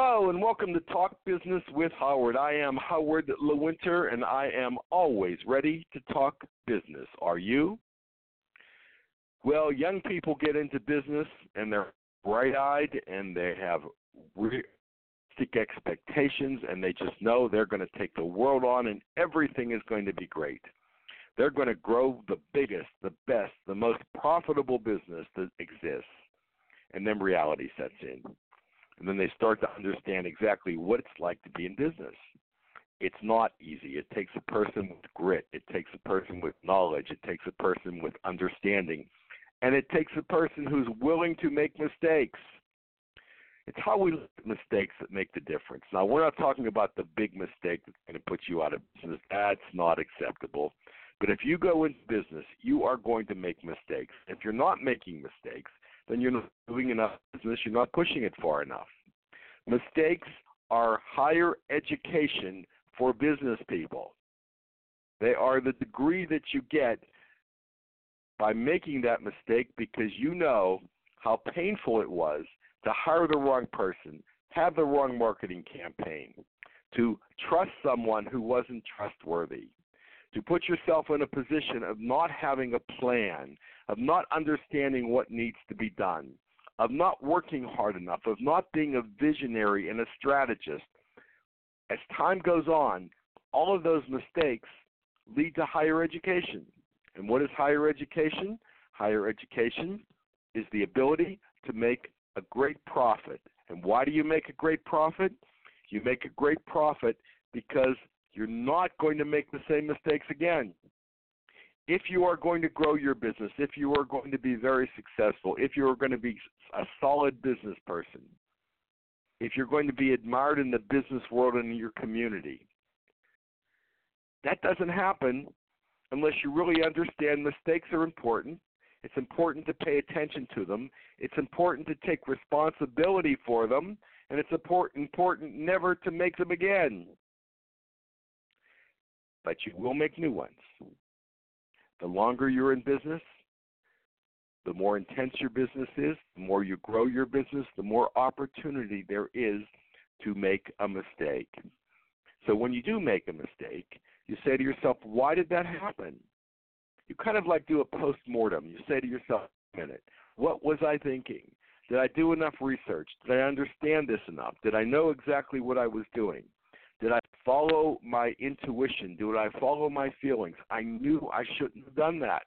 Hello and welcome to Talk Business with Howard. I am Howard Lewinter and I am always ready to talk business. Are you? Well, young people get into business and they're bright eyed and they have realistic expectations and they just know they're going to take the world on and everything is going to be great. They're going to grow the biggest, the best, the most profitable business that exists. And then reality sets in and then they start to understand exactly what it's like to be in business. It's not easy. It takes a person with grit, it takes a person with knowledge, it takes a person with understanding, and it takes a person who's willing to make mistakes. It's how we look at mistakes that make the difference. Now, we're not talking about the big mistake that's going to put you out of business. That's not acceptable. But if you go into business, you are going to make mistakes. If you're not making mistakes, then you're not doing enough business, you're not pushing it far enough. Mistakes are higher education for business people. They are the degree that you get by making that mistake because you know how painful it was to hire the wrong person, have the wrong marketing campaign, to trust someone who wasn't trustworthy, to put yourself in a position of not having a plan, of not understanding what needs to be done, of not working hard enough, of not being a visionary and a strategist. As time goes on, all of those mistakes lead to higher education. And what is higher education? Higher education is the ability to make a great profit. And why do you make a great profit? You make a great profit because you're not going to make the same mistakes again if you are going to grow your business, if you are going to be very successful, if you are going to be a solid business person, if you're going to be admired in the business world and in your community, that doesn't happen unless you really understand mistakes are important. It's important to pay attention to them. It's important to take responsibility for them, and it's important, important never to make them again. But you will make new ones. The longer you're in business, the more intense your business is, the more you grow your business, the more opportunity there is to make a mistake. So when you do make a mistake, you say to yourself, why did that happen? You kind of like do a post mortem. You say to yourself, a minute, what was I thinking? Did I do enough research? Did I understand this enough? Did I know exactly what I was doing? Did I follow my intuition? Did I follow my feelings? I knew I shouldn't have done that.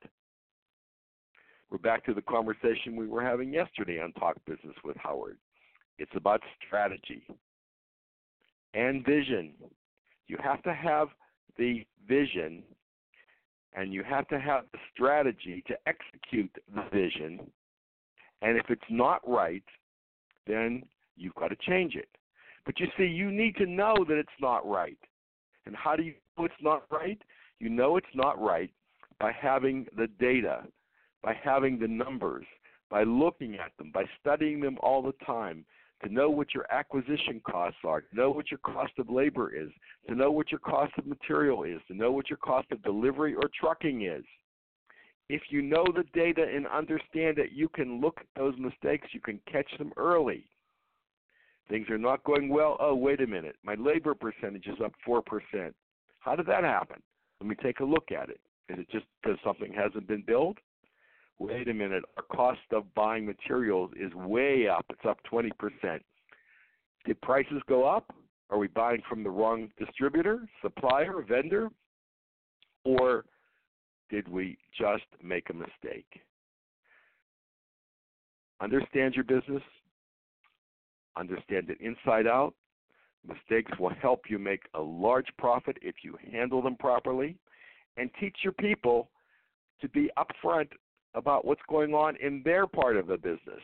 We're back to the conversation we were having yesterday on Talk Business with Howard. It's about strategy and vision. You have to have the vision and you have to have the strategy to execute the vision. And if it's not right, then you've got to change it. But you see, you need to know that it's not right. And how do you know it's not right? You know it's not right by having the data, by having the numbers, by looking at them, by studying them all the time, to know what your acquisition costs are, to know what your cost of labor is, to know what your cost of material is, to know what your cost of delivery or trucking is. If you know the data and understand it, you can look at those mistakes, you can catch them early. Things are not going well. Oh, wait a minute. My labor percentage is up 4%. How did that happen? Let me take a look at it. Is it just because something hasn't been built? Wait a minute. Our cost of buying materials is way up. It's up 20%. Did prices go up? Are we buying from the wrong distributor, supplier, vendor? Or did we just make a mistake? Understand your business, understand it inside out. Mistakes will help you make a large profit if you handle them properly, and teach your people to be upfront about what's going on in their part of the business.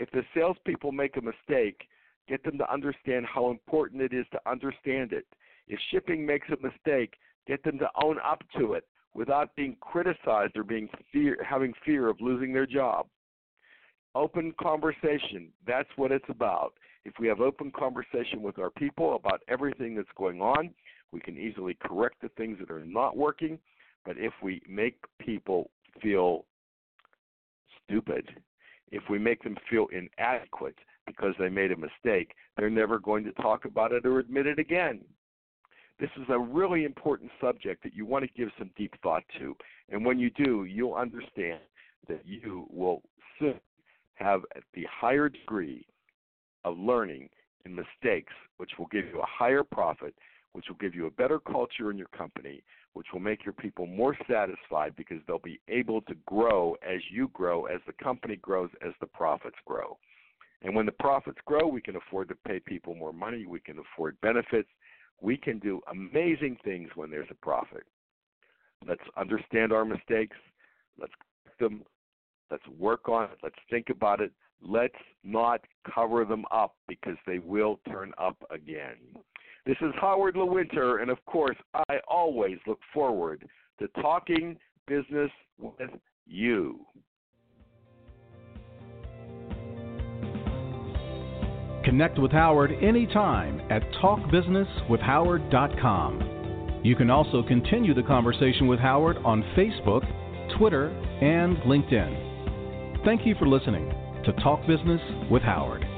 If the salespeople make a mistake, Get them to understand how important it is to understand it. If shipping makes a mistake, get them to own up to it without being criticized or being fear, having fear of losing their job. Open conversation, that's what it's about. If we have open conversation with our people about everything that's going on, we can easily correct the things that are not working. But if we make people feel stupid, if we make them feel inadequate because they made a mistake, they're never going to talk about it or admit it again. This is a really important subject that you want to give some deep thought to. And when you do, you'll understand that you will soon have the higher degree of learning and mistakes, which will give you a higher profit, which will give you a better culture in your company, which will make your people more satisfied because they'll be able to grow as you grow, as the company grows, as the profits grow. And when the profits grow, we can afford to pay people more money, we can afford benefits, we can do amazing things when there's a profit. Let's understand our mistakes, let's correct them, let's work on it, let's think about it, let's not cover them up because they will turn up again. This is Howard Lewinter, and of course, I always look forward to talking business with you. Connect with Howard anytime at talkbusinesswithhoward.com. You can also continue the conversation with Howard on Facebook, Twitter, and LinkedIn. Thank you for listening to Talk Business with Howard.